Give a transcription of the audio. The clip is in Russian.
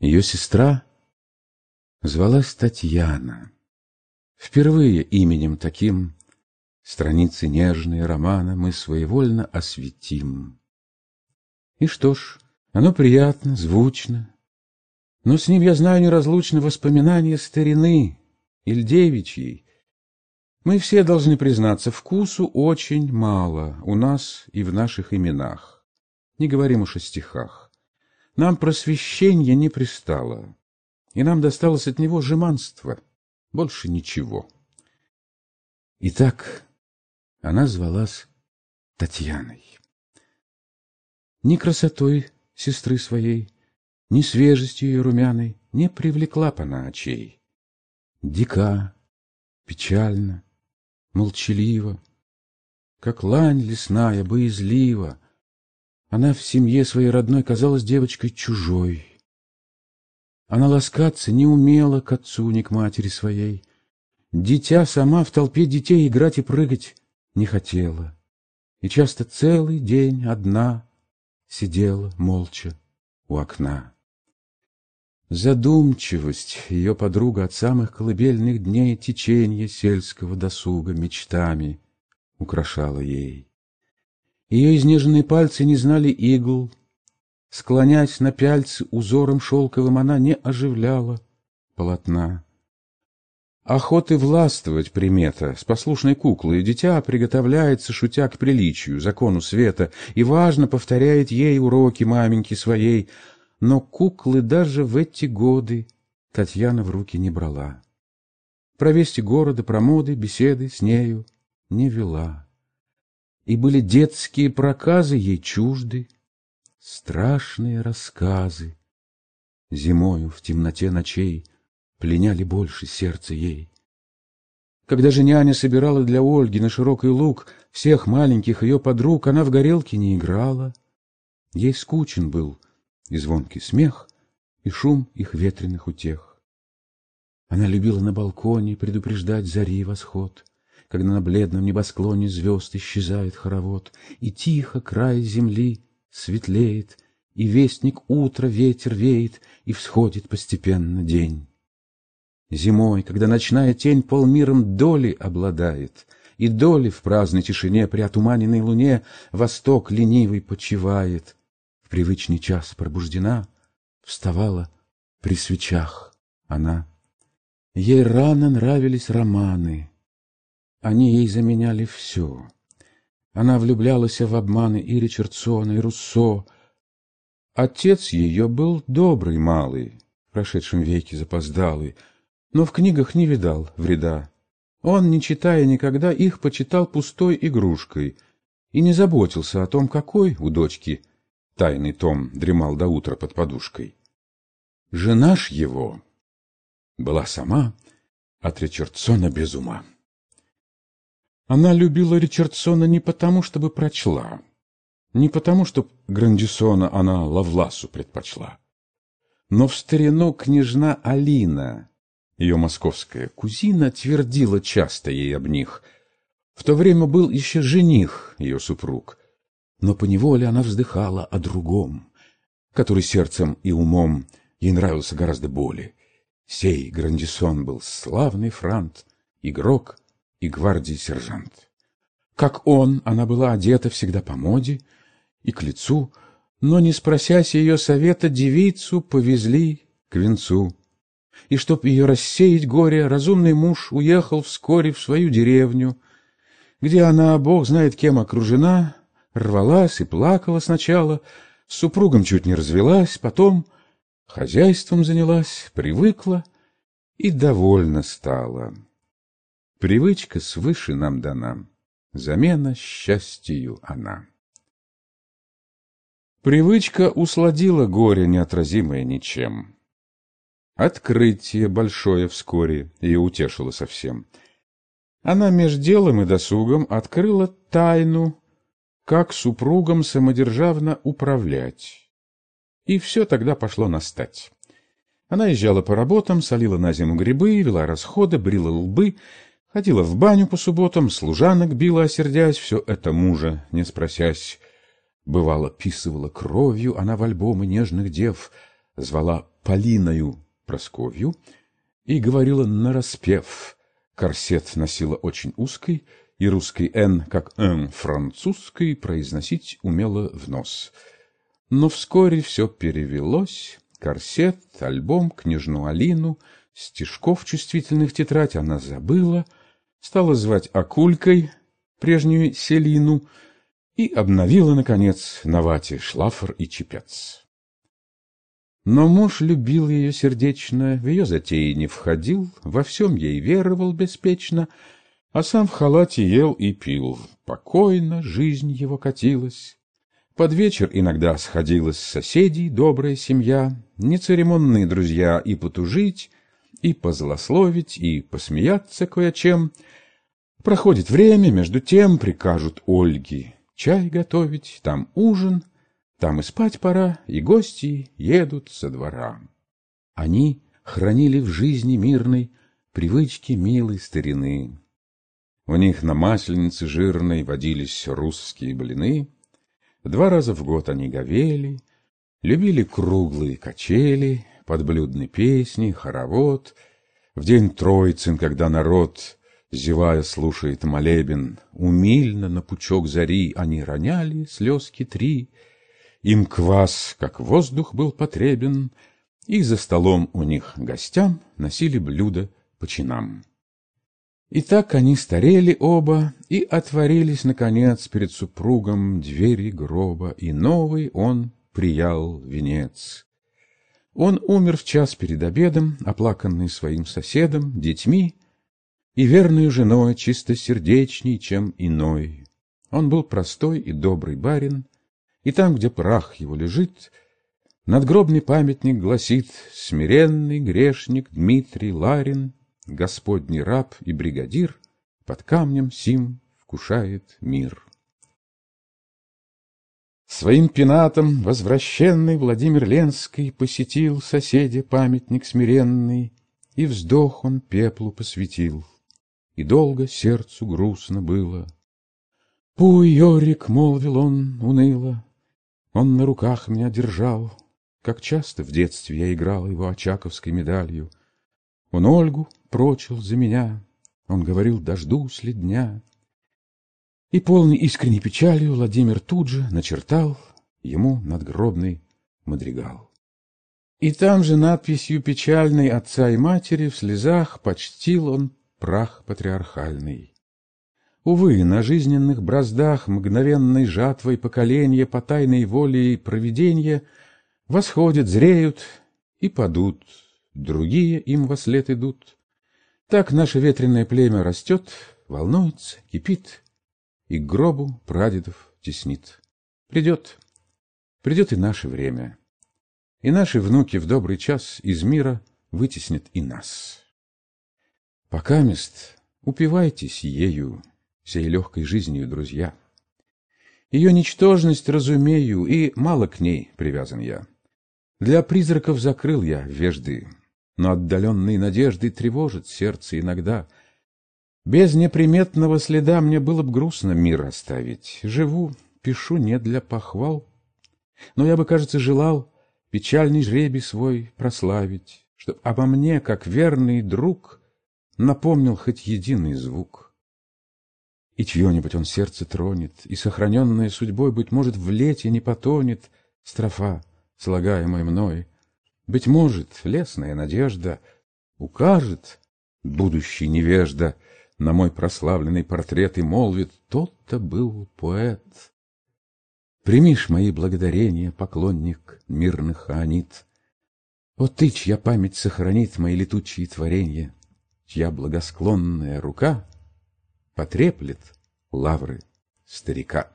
Ее сестра звалась Татьяна. Впервые именем таким Страницы нежные романа мы своевольно осветим. И что ж, оно приятно, звучно, но с ним я знаю неразлучно воспоминания старины, Ильдевичьей. Мы все должны признаться, вкусу очень мало у нас и в наших именах. Не говорим уж о стихах. Нам просвещение не пристало, и нам досталось от него жеманство, больше ничего. Итак, она звалась Татьяной. Ни красотой сестры своей, ни свежестью ее румяной не привлекла б она очей. Дика, печально, молчалива, как лань лесная, боязлива, она в семье своей родной казалась девочкой чужой. Она ласкаться не умела к отцу, ни к матери своей. Дитя сама в толпе детей играть и прыгать не хотела, И часто целый день одна Сидела молча у окна. Задумчивость ее подруга От самых колыбельных дней Теченье сельского досуга Мечтами украшала ей. Ее изнеженные пальцы не знали игл, Склонясь на пяльцы узором шелковым, Она не оживляла полотна. Охоты властвовать примета, с послушной куклой дитя приготовляется, шутя к приличию, закону света, и важно повторяет ей уроки маменьки своей, но куклы даже в эти годы Татьяна в руки не брала. Про вести города, про моды, беседы с нею не вела. И были детские проказы ей чужды, страшные рассказы. Зимою в темноте ночей пленяли больше сердце ей. Когда же няня собирала для Ольги на широкий луг всех маленьких ее подруг, она в горелке не играла. Ей скучен был и звонкий смех, и шум их ветреных утех. Она любила на балконе предупреждать зари восход, когда на бледном небосклоне звезд исчезает хоровод, и тихо край земли светлеет, и вестник утра ветер веет, и всходит постепенно день. Зимой, когда ночная тень полмиром доли обладает, И доли в праздной тишине при отуманенной луне Восток ленивый почивает, В привычный час пробуждена, Вставала при свечах она. Ей рано нравились романы, Они ей заменяли все. Она влюблялась в обманы и Ричардсона, и Руссо. Отец ее был добрый малый, в прошедшем веке запоздалый, но в книгах не видал вреда. Он, не читая никогда, их почитал пустой игрушкой и не заботился о том, какой у дочки тайный том дремал до утра под подушкой. Жена ж его была сама от Ричардсона без ума. Она любила Ричардсона не потому, чтобы прочла, не потому, что Грандисона она Лавласу предпочла, но в старину княжна Алина ее московская кузина твердила часто ей об них. В то время был еще жених, ее супруг. Но поневоле она вздыхала о другом, который сердцем и умом ей нравился гораздо более. Сей Грандисон был славный франт, игрок и гвардии сержант. Как он, она была одета всегда по моде и к лицу, но, не спросясь ее совета, девицу повезли к венцу и чтоб ее рассеять горе, разумный муж уехал вскоре в свою деревню, где она, бог знает кем окружена, рвалась и плакала сначала, с супругом чуть не развелась, потом хозяйством занялась, привыкла и довольна стала. Привычка свыше нам дана, замена счастью она. Привычка усладила горе неотразимое ничем. Открытие большое вскоре ее утешило совсем. Она меж делом и досугом открыла тайну, как супругам самодержавно управлять. И все тогда пошло настать. Она езжала по работам, солила на зиму грибы, вела расходы, брила лбы, ходила в баню по субботам, служанок била, осердясь, все это мужа, не спросясь. Бывало, писывала кровью она в альбомы нежных дев — звала Полиною Просковью и говорила нараспев. Корсет носила очень узкий, и русский «н», как «н» французский, произносить умела в нос. Но вскоре все перевелось. Корсет, альбом, княжну Алину, стишков чувствительных тетрадь она забыла, стала звать Акулькой, прежнюю Селину, и обновила, наконец, на вате шлафр и чепец. Но муж любил ее сердечно, в ее затеи не входил, во всем ей веровал беспечно — а сам в халате ел и пил. Покойно жизнь его катилась. Под вечер иногда сходилась с соседей добрая семья, нецеремонные друзья и потужить, и позлословить, и посмеяться кое-чем. Проходит время, между тем прикажут Ольге чай готовить, там ужин, там и спать пора, и гости едут со двора. Они хранили в жизни мирной привычки милой старины. У них на масленице жирной водились русские блины. Два раза в год они говели, любили круглые качели, подблюдные песни, хоровод. В день Троицын, когда народ, зевая, слушает молебен, умильно на пучок зари они роняли слезки три. Им квас, как воздух, был потребен, и за столом у них гостям носили блюда по чинам. И так они старели оба, и отворились, наконец, перед супругом двери гроба, и новый он приял венец. Он умер в час перед обедом, оплаканный своим соседом, детьми и верной женой, чистосердечней, чем иной. Он был простой и добрый барин, и там, где прах его лежит, надгробный памятник гласит «Смиренный грешник Дмитрий Ларин» Господний раб и бригадир Под камнем сим вкушает мир. Своим пенатом возвращенный Владимир Ленский посетил соседе памятник смиренный, И вздох он пеплу посвятил, и долго сердцу грустно было. Пуй, Йорик, молвил он уныло, он на руках меня держал, Как часто в детстве я играл его очаковской медалью, он Ольгу прочил за меня, Он говорил, дождусь ли дня. И полный искренней печалью Владимир тут же начертал Ему надгробный мадригал. И там же надписью печальной отца и матери В слезах почтил он прах патриархальный. Увы, на жизненных браздах Мгновенной жатвой поколения По тайной воле провидения Восходят, зреют и падут другие им во след идут. Так наше ветреное племя растет, волнуется, кипит, и к гробу прадедов теснит. Придет, придет и наше время, и наши внуки в добрый час из мира вытеснят и нас. Пока мест упивайтесь ею, сей легкой жизнью, друзья. Ее ничтожность разумею, и мало к ней привязан я. Для призраков закрыл я вежды, но отдаленные надежды тревожат сердце иногда. Без неприметного следа мне было бы грустно мир оставить. Живу, пишу не для похвал, но я бы, кажется, желал печальный жребий свой прославить, чтоб обо мне, как верный друг, напомнил хоть единый звук. И чье-нибудь он сердце тронет, и сохраненная судьбой, быть может, в лете не потонет строфа, слагаемая мной. Быть может, лесная надежда укажет будущий невежда на мой прославленный портрет и молвит, тот-то был поэт. Примишь мои благодарения, поклонник мирных аонит. О ты, чья память сохранит мои летучие творения, чья благосклонная рука потреплет лавры старика.